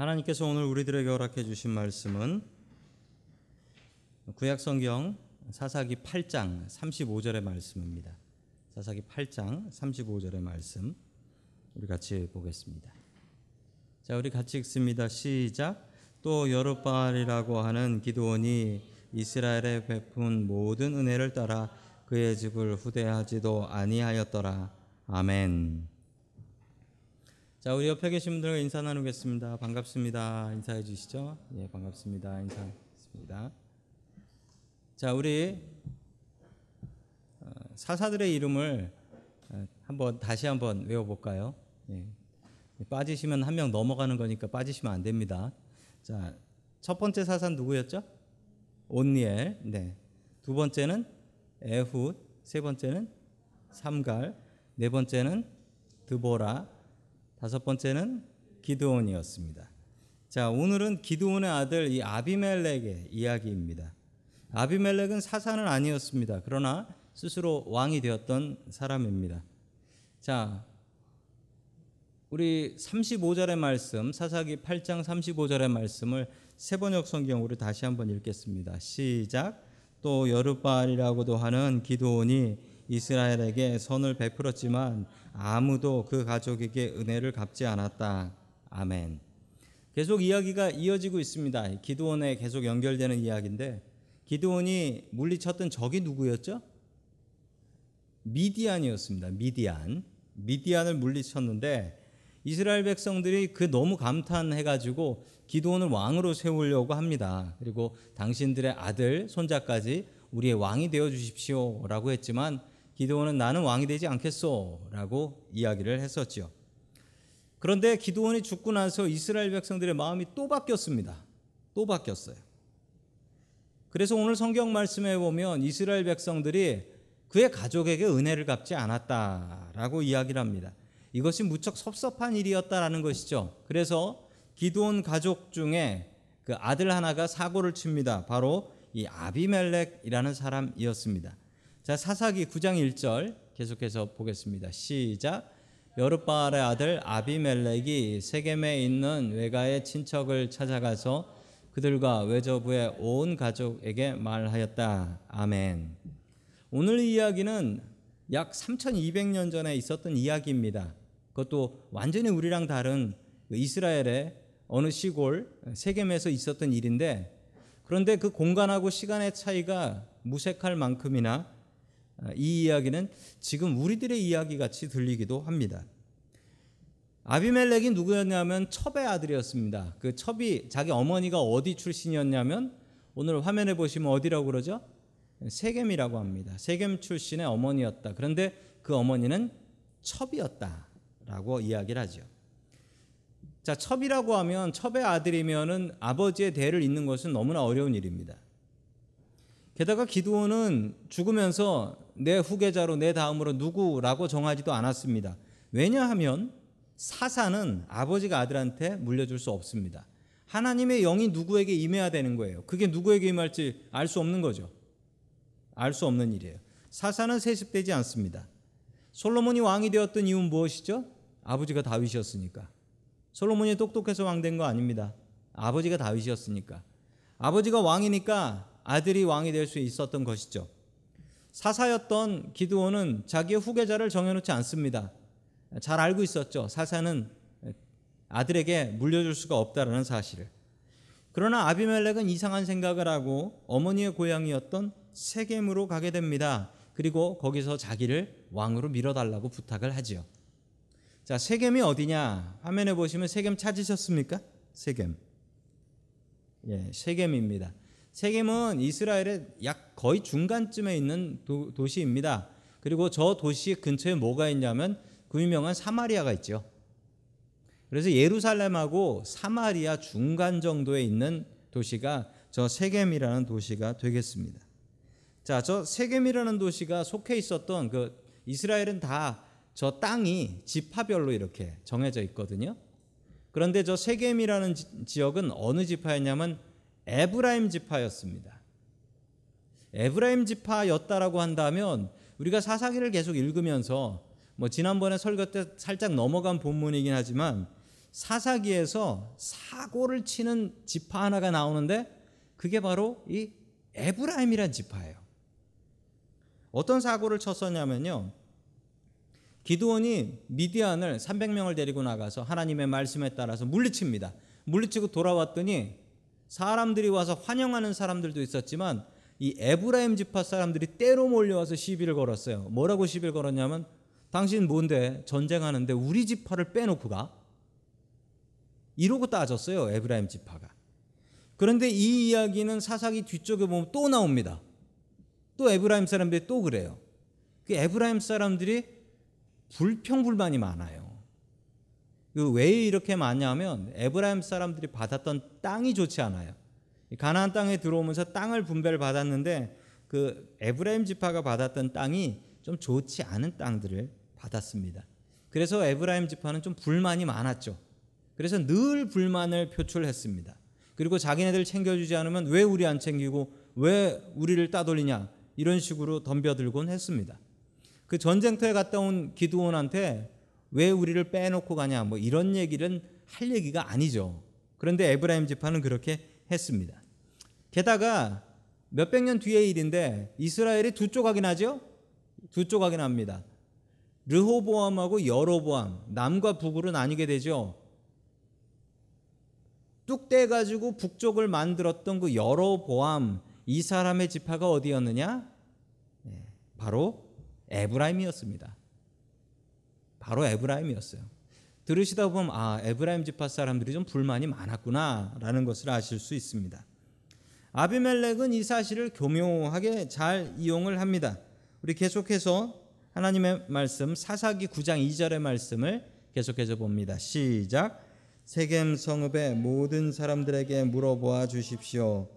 하나님께서 오늘 우리들에게 허락해 주신 말씀은 구약 성경 사사기 8장 35절의 말씀입니다. 사사기 8장 35절의 말씀 우리 같이 보겠습니다. 자, 우리 같이 읽습니다. 시작. 또 여룻바알이라고 하는 기도원이 이스라엘에 베푼 모든 은혜를 따라 그의 집을 후대하지도 아니하였더라. 아멘. 자, 우리 옆에 계신 분들과 인사 나누겠습니다. 반갑습니다. 인사해 주시죠. 예, 반갑습니다. 인사했습니다. 자, 우리 어, 사사들의 이름을 어, 한번 다시 한번 외워 볼까요? 예. 빠지시면 한 명 넘어가는 거니까 빠지시면 안 됩니다. 자, 첫 번째 사사 누구였죠? 온니엘. 네. 두 번째는 에훗, 세 번째는 삼갈, 네 번째는 드보라, 다섯 번째는 기드온이었습니다. 자, 오늘은 기드온의 아들 이 아비멜렉의 이야기입니다. 아비멜렉은 사사는 아니었습니다. 그러나 스스로 왕이 되었던 사람입니다. 자, 우리 35절의 말씀, 사사기 8장 35절의 말씀을 세번역 성경으로 다시 한번 읽겠습니다. 시작. 또 여룻바알이라고도 하는 기도온이 이스라엘에게 선을 베풀었지만 아무도 그 가족에게 은혜를 갚지 않았다. 아멘. 계속 이야기가 이어지고 있습니다. 기도원에 계속 연결되는 이야기인데 기도원이 물리쳤던 적이 누구였죠? 미디안이었습니다. 미디안. 미디안을 물리쳤는데 이스라엘 백성들이 그 너무 감탄해 가지고 기도원을 왕으로 세우려고 합니다. 그리고 당신들의 아들, 손자까지 우리의 왕이 되어 주십시오라고 했지만 기도원은 나는 왕이 되지 않겠소라고 이야기를 했었죠. 그런데 기도원이 죽고 나서 이스라엘 백성들의 마음이 또 바뀌었습니다. 또 바뀌었어요. 그래서 오늘 성경 말씀에 보면 이스라엘 백성들이 그의 가족에게 은혜를 갚지 않았다라고 이야기를 합니다. 이것이 무척 섭섭한 일이었다라는 것이죠. 그래서 기도원 가족 중에 그 아들 하나가 사고를 칩니다. 바로 이 아비멜렉이라는 사람이었습니다. 자, 사사기 9장 1절 계속해서 보겠습니다. 시작. 여룻바알의 아들 아비멜렉이 세겜에 있는 외가의 친척을 찾아가서 그들과 외조부의 온 가족에게 말하였다. 아멘. 오늘 이야기는 약 3200년 전에 있었던 이야기입니다. 그것도 완전히 우리랑 다른 이스라엘의 어느 시골 세겜에서 있었던 일인데 그런데 그 공간하고 시간의 차이가 무색할 만큼이나 이 이야기는 지금 우리들의 이야기 같이 들리기도 합니다. 아비멜렉이 누구였냐면 첩의 아들이었습니다. 그 첩이 자기 어머니가 어디 출신이었냐면 오늘 화면에 보시면 어디라고 그러죠? 세겜이라고 합니다. 세겜 출신의 어머니였다. 그런데 그 어머니는 첩이었다라고 이야기를 하죠. 자, 첩이라고 하면 첩의 아들이면은 아버지의 대를 잇는 것은 너무나 어려운 일입니다. 게다가 기도원은 죽으면서 내 후계자로 내 다음으로 누구라고 정하지도 않았습니다. 왜냐하면 사사는 아버지가 아들한테 물려줄 수 없습니다. 하나님의 영이 누구에게 임해야 되는 거예요. 그게 누구에게 임할지 알 수 없는 거죠. 알 수 없는 일이에요. 사사는 세습되지 않습니다. 솔로몬이 왕이 되었던 이유는 무엇이죠? 아버지가 다윗이었으니까. 솔로몬이 똑똑해서 왕 된 거 아닙니다. 아버지가 다윗이었으니까. 아버지가 왕이니까 아들이 왕이 될 수 있었던 것이죠. 사사였던 기드온은 자기의 후계자를 정해놓지 않습니다. 잘 알고 있었죠. 사사는 아들에게 물려줄 수가 없다라는 사실을. 그러나 아비멜렉은 이상한 생각을 하고 어머니의 고향이었던 세겜으로 가게 됩니다. 그리고 거기서 자기를 왕으로 밀어달라고 부탁을 하지요. 자, 세겜이 어디냐? 화면에 보시면 세겜 찾으셨습니까? 세겜. 예, 세겜입니다. 세겜은 이스라엘의 약 거의 중간쯤에 있는 도, 도시입니다. 그리고 저 도시 근처에 뭐가 있냐면 그 유명한 사마리아가 있죠. 그래서 예루살렘하고 사마리아 중간 정도에 있는 도시가 저 세겜이라는 도시가 되겠습니다. 자, 저 세겜이라는 도시가 속해 있었던 그 이스라엘은 다 저 땅이 지파별로 이렇게 정해져 있거든요. 그런데 저 세겜이라는 지역은 어느 지파였냐면 에브라임 지파였습니다. 에브라임 지파였다라고 한다면 우리가 사사기를 계속 읽으면서 뭐 지난번에 설교 때 살짝 넘어간 본문이긴 하지만 사사기에서 사고를 치는 지파 하나가 나오는데 그게 바로 이 에브라임이란 지파예요. 어떤 사고를 쳤었냐면요. 기드온이 미디안을 300명을 데리고 나가서 하나님의 말씀에 따라서 물리칩니다. 물리치고 돌아왔더니 사람들이 와서 환영하는 사람들도 있었지만 이 에브라임 지파 사람들이 때로 몰려와서 시비를 걸었어요. 뭐라고 시비를 걸었냐면 당신 뭔데 전쟁하는데 우리 지파를 빼놓고 가? 이러고 따졌어요. 에브라임 지파가. 그런데 이 이야기는 사사기 뒤쪽에 보면 또 나옵니다. 또 에브라임 사람들이 또 그래요. 그 에브라임 사람들이 불평불만이 많아요. 그 왜 이렇게 많냐면 에브라임 사람들이 받았던 땅이 좋지 않아요. 가나안 땅에 들어오면서 땅을 분배를 받았는데 그 에브라임 지파가 받았던 땅이 좀 좋지 않은 땅들을 받았습니다. 그래서 에브라임 지파는 좀 불만이 많았죠. 그래서 늘 불만을 표출했습니다. 그리고 자기네들 챙겨주지 않으면 왜 우리 안 챙기고 왜 우리를 따돌리냐 이런 식으로 덤벼들곤 했습니다. 그 전쟁터에 갔다 온 기드온한테 왜 우리를 빼놓고 가냐 뭐 이런 얘기는 할 얘기가 아니죠. 그런데 에브라임 지파는 그렇게 했습니다. 게다가 몇백 년 뒤의 일인데 이스라엘이 두 조각이 나죠? 두 조각이 납니다. 르호보암하고 여로보암 남과 북으로 나뉘게 되죠. 뚝 떼가지고 북쪽을 만들었던 그 여로보암 이 사람의 지파가 어디였느냐? 네, 바로 에브라임이었습니다. 바로 에브라임이었어요. 들으시다 보면 아 에브라임 지파 사람들이 좀 불만이 많았구나라는 것을 아실 수 있습니다. 아비멜렉은 이 사실을 교묘하게 잘 이용을 합니다. 우리 계속해서 하나님의 말씀 사사기 9장 2절의 말씀을 계속해서 봅니다. 시작. 세겜 성읍의 모든 사람들에게 물어보아 주십시오.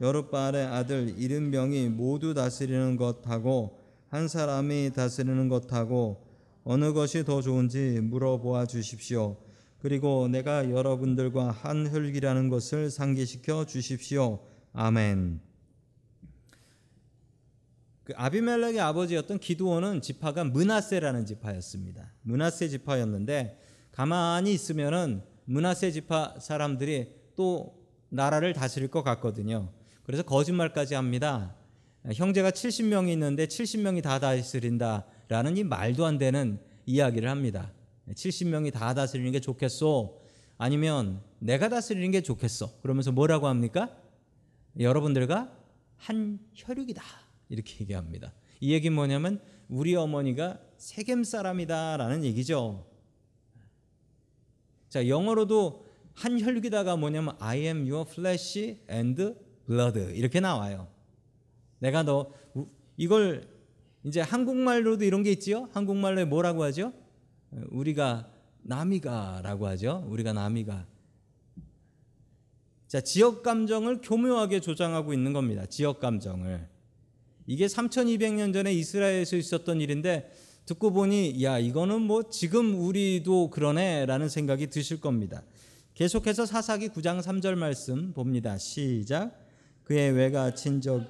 여룻바알의 아들 이른 병이 모두 다스리는 것하고 한 사람이 다스리는 것하고 어느 것이 더 좋은지 물어보아 주십시오. 그리고 내가 여러분들과 한 혈기라는 것을 상기시켜 주십시오. 아멘. 그 아비멜렉의 아버지였던 기드온은 지파가 문하세라는 지파였습니다. 문하세 지파였는데 가만히 있으면은 문하세 지파 사람들이 또 나라를 다스릴 것 같거든요. 그래서 거짓말까지 합니다. 형제가 70명이 있는데 70명이 다 다스린다 라는 이 말도 안 되는 이야기를 합니다. 70명이 다 다스리는 게 좋겠소? 아니면 내가 다스리는 게 좋겠어? 그러면서 뭐라고 합니까? 여러분들과 한 혈육이다. 이렇게 얘기합니다. 이 얘기는 뭐냐면 우리 어머니가 세겜 사람이다라는 얘기죠. 자, 영어로도 한 혈육이다가 뭐냐면 I am your flesh and blood 이렇게 나와요. 내가 너 이걸 이제 한국말로도 이런 게 있지요. 한국말로 뭐라고 하죠? 우리가 남이가라고 하죠. 우리가 남이가. 자, 지역 감정을 교묘하게 조장하고 있는 겁니다. 지역 감정을. 이게 3200년 전에 이스라엘에서 있었던 일인데 듣고 보니 야, 이거는 뭐 지금 우리도 그러네라는 생각이 드실 겁니다. 계속해서 사사기 9장 3절 말씀 봅니다. 시작. 그의 외가 친척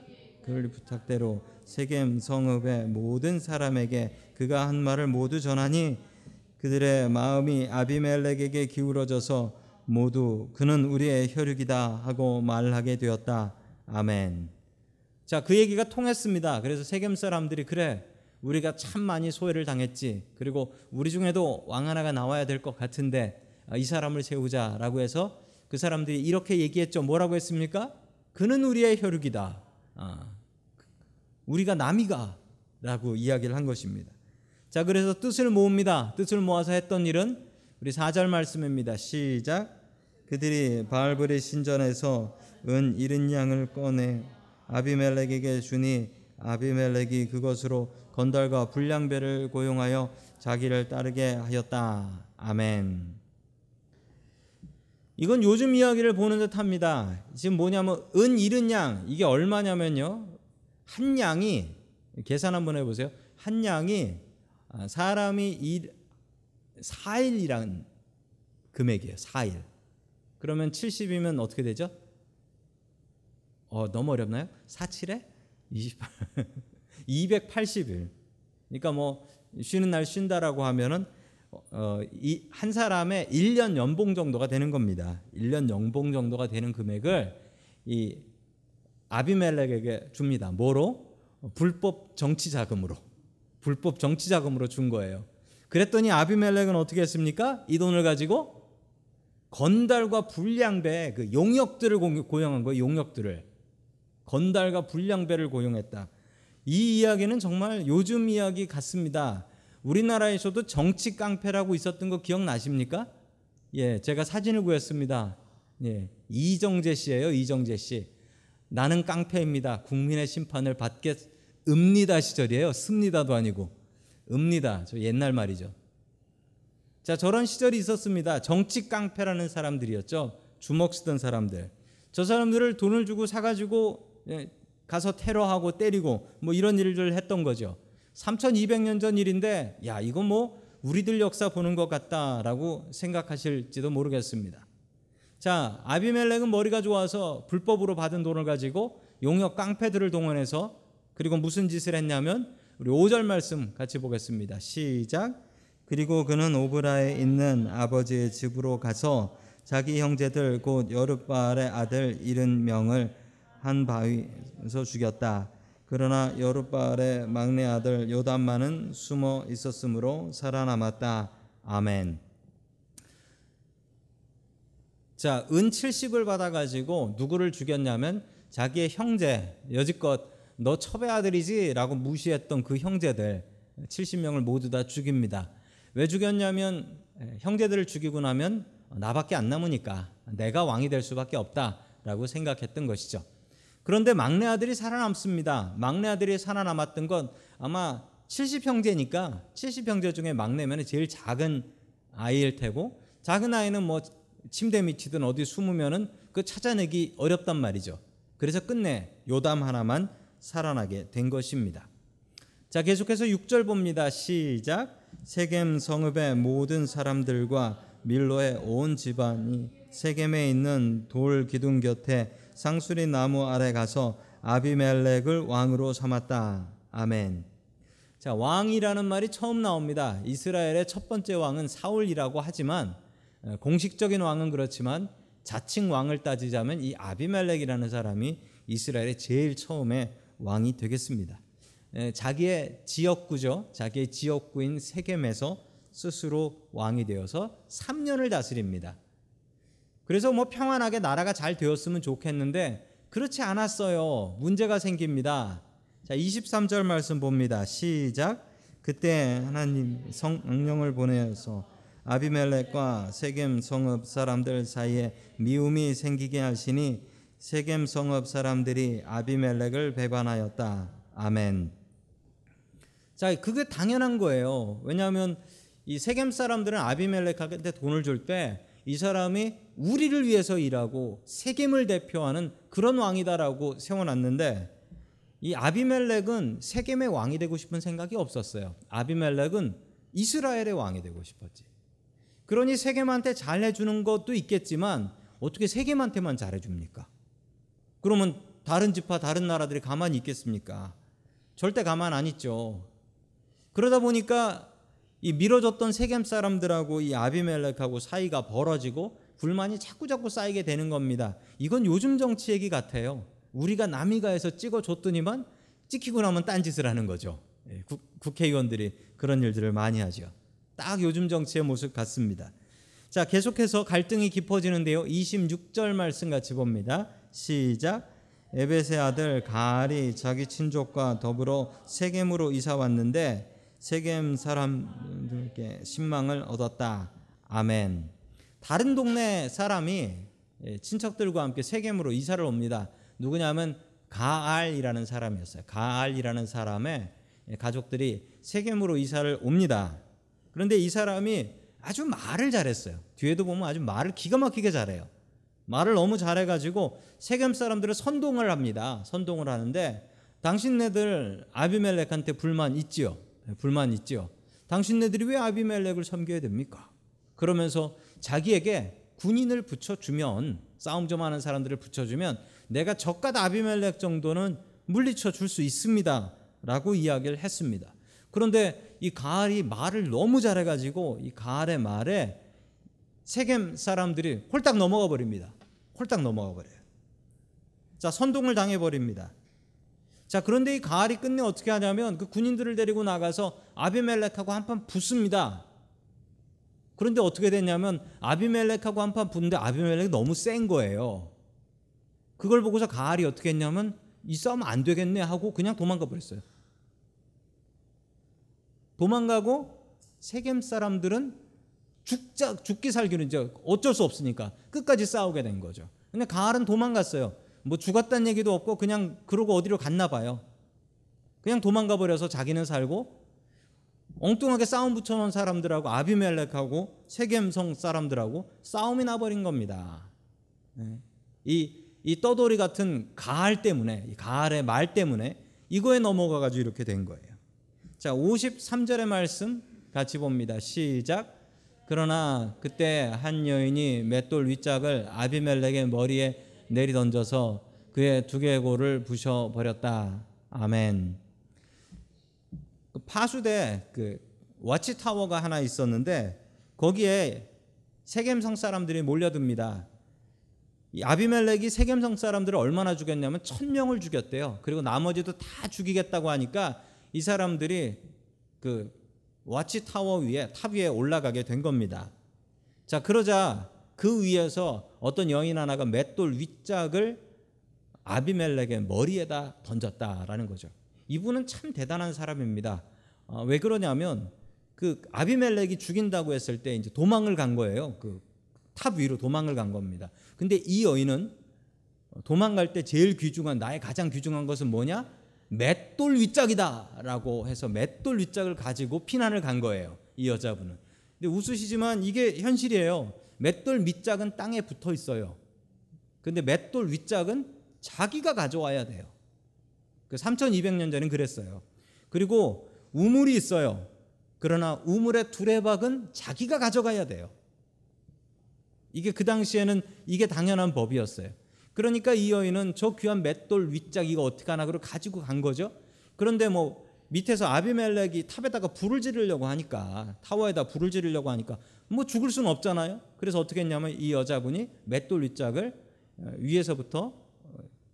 을 부탁대로 세겜 성읍의 모든 사람에게 그가 한 말을 모두 전하니 그들의 마음이 아비멜렉에게 기울어져서 모두 그는 우리의 혈육이다 하고 말하게 되었다. 아멘. 자, 그 얘기가 통했습니다. 그래서 세겜 사람들이 그래. 우리가 참 많이 소외를 당했지. 그리고 우리 중에도 왕 하나가 나와야 될 것 같은데 이 사람을 세우자라고 해서 그 사람들이 이렇게 얘기했죠. 뭐라고 했습니까? 그는 우리의 혈육이다. 아, 우리가 남이가 라고 이야기를 한 것입니다. 자, 그래서 뜻을 모읍니다. 뜻을 모아서 했던 일은 우리 4절 말씀입니다. 시작. 그들이 바알브리 신전에서 은 이른 양을 꺼내 아비멜렉에게 주니 아비멜렉이 그것으로 건달과 불량배를 고용하여 자기를 따르게 하였다. 아멘. 이건 요즘 이야기를 보는 듯합니다. 지금 뭐냐면 은 잃은 양 이게 얼마냐면요. 한 양이 계산 한번 해보세요. 한 양이 아, 사람이 일 4일이란 금액이에요. 4일. 그러면 70이면 어떻게 되죠? 어, 너무 어렵나요? 47에 28 280일. 그러니까 뭐 쉬는 날 쉰다라고 하면은 어, 이 한 사람의 1년 연봉 정도가 되는 겁니다. 1년 연봉 정도가 되는 금액을 이 아비멜렉에게 줍니다. 뭐로? 어, 불법 정치 자금으로. 불법 정치 자금으로 준 거예요. 그랬더니 아비멜렉은 어떻게 했습니까? 이 돈을 가지고 건달과 불량배 그 용역들을 고용한 거예요. 용역들을 건달과 불량배를 고용했다. 이 이야기는 정말 요즘 이야기 같습니다. 우리나라에서도 정치 깡패라고 있었던 거 기억나십니까? 예, 제가 사진을 구했습니다. 예, 이정재 씨예요. 이정재 씨. 나는 깡패입니다. 국민의 심판을 받겠습니다 시절이에요. 습니다도 아니고 읍니다. 저 옛날 말이죠. 자, 저런 시절이 있었습니다. 정치 깡패라는 사람들이었죠. 주먹 쓰던 사람들. 저 사람들을 돈을 주고 사가지고 예, 가서 테러하고 때리고 뭐 이런 일을 했던 거죠. 3200년 전 일인데 야 이거 뭐 우리들 역사 보는 것 같다라고 생각하실지도 모르겠습니다. 자 아비멜렉은 머리가 좋아서 불법으로 받은 돈을 가지고 용역 깡패들을 동원해서 그리고 무슨 짓을 했냐면 우리 5절 말씀 같이 보겠습니다. 시작. 그리고 그는 오브라에 있는 아버지의 집으로 가서 자기 형제들 곧 여룻바알의 아들 이른 명을 한 바위에서 죽였다. 그러나 여룻바알의 막내 아들 요담만은 숨어 있었으므로 살아남았다. 아멘. 자, 은 70을 받아 가지고 누구를 죽였냐면 자기의 형제 여지껏 너 첩의 아들이지 라고 무시했던 그 형제들 70명을 모두 다 죽입니다. 왜 죽였냐면 형제들을 죽이고 나면 나밖에 안 남으니까 내가 왕이 될 수밖에 없다라고 생각했던 것이죠. 그런데 막내 아들이 살아남습니다. 막내 아들이 살아남았던 건 아마 70형제니까 70형제 중에 막내면 제일 작은 아이일 테고 작은 아이는 뭐 침대 밑이든 어디 숨으면은 그 찾아내기 어렵단 말이죠. 그래서 끝내 요담 하나만 살아나게 된 것입니다. 자, 계속해서 6절 봅니다. 시작. 세겜 성읍의 모든 사람들과 밀로의 온 집안이 세겜에 있는 돌 기둥 곁에 상수리 나무 아래 가서 아비멜렉을 왕으로 삼았다. 아멘. 자, 왕이라는 말이 처음 나옵니다. 이스라엘의 첫 번째 왕은 사울이라고 하지만 공식적인 왕은 그렇지만 자칭 왕을 따지자면 이 아비멜렉이라는 사람이 이스라엘의 제일 처음에 왕이 되겠습니다. 자기의 지역구죠. 자기의 지역구인 세겜에서 스스로 왕이 되어서 3년을 다스립니다. 그래서 뭐 평안하게 나라가 잘 되었으면 좋겠는데 그렇지 않았어요. 문제가 생깁니다. 자, 23절 말씀 봅니다. 시작. 그때 하나님 성령을 보내서 아비멜렉과 세겜 성읍 사람들 사이에 미움이 생기게 하시니 세겜 성읍 사람들이 아비멜렉을 배반하였다. 아멘. 자, 그게 당연한 거예요. 왜냐하면 이 세겜 사람들은 아비멜렉한테 돈을 줄 때 이 사람이 우리를 위해서 일하고 세겜을 대표하는 그런 왕이다라고 세워놨는데 이 아비멜렉은 세겜의 왕이 되고 싶은 생각이 없었어요. 아비멜렉은 이스라엘의 왕이 되고 싶었지. 그러니 세겜한테 잘해주는 것도 있겠지만 어떻게 세겜한테만 잘해줍니까? 그러면 다른 집화 다른 나라들이 가만히 있겠습니까? 절대 가만 안 있죠. 그러다 보니까 이 밀어줬던 세겜 사람들하고 이 아비멜렉하고 사이가 벌어지고 불만이 자꾸 자꾸 쌓이게 되는 겁니다. 이건 요즘 정치 얘기 같아요. 우리가 남이가에서 찍어줬더니만 찍히고 나면 딴짓을 하는 거죠. 예, 국, 국회의원들이 그런 일들을 많이 하죠. 딱 요즘 정치의 모습 같습니다. 자, 계속해서 갈등이 깊어지는데요. 26절 말씀 같이 봅니다. 시작. 에벳의 아들 가알이 자기 친족과 더불어 세겜으로 이사 왔는데 세겜 사람들께 신망을 얻었다. 아멘. 다른 동네 사람이 예, 친척들과 함께 세겜으로 이사를 옵니다. 누구냐면 가알이라는 사람이었어요. 가알이라는 사람의 가족들이 세겜으로 이사를 옵니다. 그런데 이 사람이 아주 말을 잘했어요. 뒤에도 보면 아주 말을 기가 막히게 잘해요. 말을 너무 잘해가지고 세겜 사람들을 선동을 합니다. 선동을 하는데 당신네들 아비멜렉한테 불만 있지요. 네, 불만 있지요. 당신네들이 왜 아비멜렉을 섬겨야 됩니까? 그러면서 자기에게 군인을 붙여주면 싸움 좀 하는 사람들을 붙여주면 내가 저가 아비멜렉 정도는 물리쳐 줄 수 있습니다. 라고 이야기를 했습니다. 그런데 이 가알이 말을 너무 잘해가지고 이 가알의 말에 세겜 사람들이 홀딱 넘어가 버립니다. 홀딱 넘어가 버려요. 자 선동을 당해 버립니다. 자 그런데 이 가알이 끝내 어떻게 하냐면 그 군인들을 데리고 나가서 아비멜렉하고 한판 붙습니다. 그런데 어떻게 됐냐면 아비멜렉하고 한판 붙는데 아비멜렉이 너무 센 거예요. 그걸 보고서 가알이 어떻게 했냐면 이 싸움 안 되겠네 하고 그냥 도망가 버렸어요. 도망가고 세겜 사람들은 죽자 죽기 살기는 이제 어쩔 수 없으니까 끝까지 싸우게 된 거죠. 근데 가알은 도망갔어요. 뭐 죽었다는 얘기도 없고 그냥 그러고 어디로 갔나 봐요. 그냥 도망가 버려서 자기는 살고 엉뚱하게 싸움 붙여놓은 사람들하고 아비멜렉하고 세겜성 사람들하고 싸움이 나버린 겁니다. 네. 이, 이 떠돌이 같은 가알 때문에 이 가알의 말 때문에 이거에 넘어가 가지고 이렇게 된 거예요. 자, 53절의 말씀 같이 봅니다. 시작. 그러나 그때 한 여인이 맷돌 윗짝을 아비멜렉의 머리에 내리 던져서 그의 두개골을 부셔 버렸다. 아멘. 그 파수대 그 watch tower가 하나 있었는데 거기에 세겜성 사람들이 몰려듭니다. 이 아비멜렉이 세겜성 사람들을 얼마나 죽였냐면 천 명을 죽였대요. 그리고 나머지도 다 죽이겠다고 하니까 이 사람들이 그 watch tower 위에 탑 위에 올라가게 된 겁니다. 자 그러자 그 위에서 어떤 여인 하나가 맷돌 윗짝을 아비멜렉의 머리에다 던졌다라는 거죠. 이분은 참 대단한 사람입니다. 어, 왜 그러냐면 그 아비멜렉이 죽인다고 했을 때 이제 도망을 간 거예요. 그 탑 위로 도망을 간 겁니다. 근데 이 여인은 도망갈 때 제일 귀중한 나의 가장 귀중한 것은 뭐냐? 맷돌 윗짝이다라고 해서 맷돌 윗짝을 가지고 피난을 간 거예요. 이 여자분은. 근데 웃으시지만 이게 현실이에요. 맷돌 밑짝은 땅에 붙어 있어요. 근데 맷돌 윗짝은 자기가 가져와야 돼요. 그 3200년 전엔 그랬어요. 그리고 우물이 있어요. 그러나 우물의 두레박은 자기가 가져가야 돼요. 이게 그 당시에는 이게 당연한 법이었어요. 그러니까 이 여인은 저 귀한 맷돌 이거 어떻게 하나 그걸 가지고 간 거죠. 그런데 뭐 밑에서 아비멜렉이 탑에다가 불을 지르려고 하니까 타워에다 불을 지르려고 하니까 뭐 죽을 수는 없잖아요. 그래서 어떻게 했냐면 이 여자분이 맷돌 윗짝을 어, 위에서부터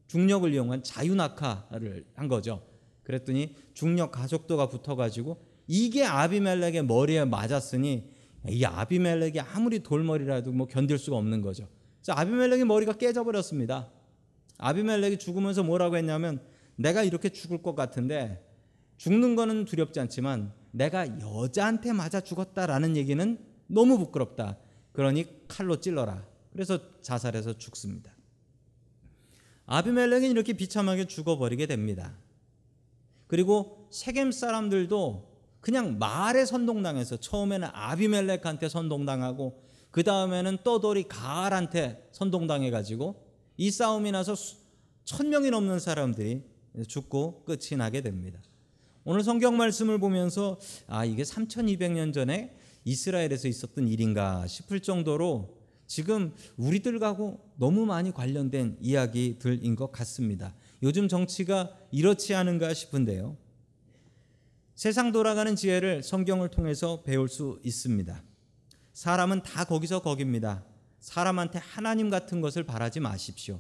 중력을 이용한 자유낙하를 한 거죠. 그랬더니 중력 가속도가 붙어가지고 이게 아비멜렉의 머리에 맞았으니 이 아비멜렉이 아무리 돌머리라도 뭐 견딜 수가 없는 거죠. 아비멜렉의 머리가 깨져버렸습니다. 아비멜렉이 죽으면서 뭐라고 했냐면 내가 이렇게 죽을 것 같은데 죽는 거는 두렵지 않지만 내가 여자한테 맞아 죽었다라는 얘기는 너무 부끄럽다. 그러니 칼로 찔러라. 그래서 자살해서 죽습니다. 아비멜렉은 이렇게 비참하게 죽어버리게 됩니다. 그리고 세겜 사람들도 그냥 말에 선동당해서 처음에는 아비멜렉한테 선동당하고 그 다음에는 떠돌이 가알한테 선동당해 가지고 이 싸움이 나서 천 명이 넘는 사람들이 죽고 끝이 나게 됩니다. 오늘 성경 말씀을 보면서 아 이게 3200년 전에 이스라엘에서 있었던 일인가 싶을 정도로 지금 우리들하고 너무 많이 관련된 이야기들인 것 같습니다. 요즘 정치가 이렇지 않은가 싶은데요. 세상 돌아가는 지혜를 성경을 통해서 배울 수 있습니다. 사람은 다 거기서 거깁니다. 사람한테 하나님 같은 것을 바라지 마십시오.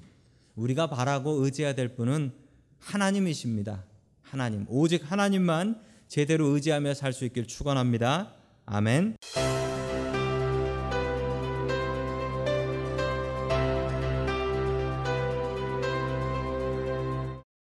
우리가 바라고 의지해야 될 분은 하나님이십니다. 하나님. 오직 하나님만 제대로 의지하며 살 수 있길 축원합니다. 아멘.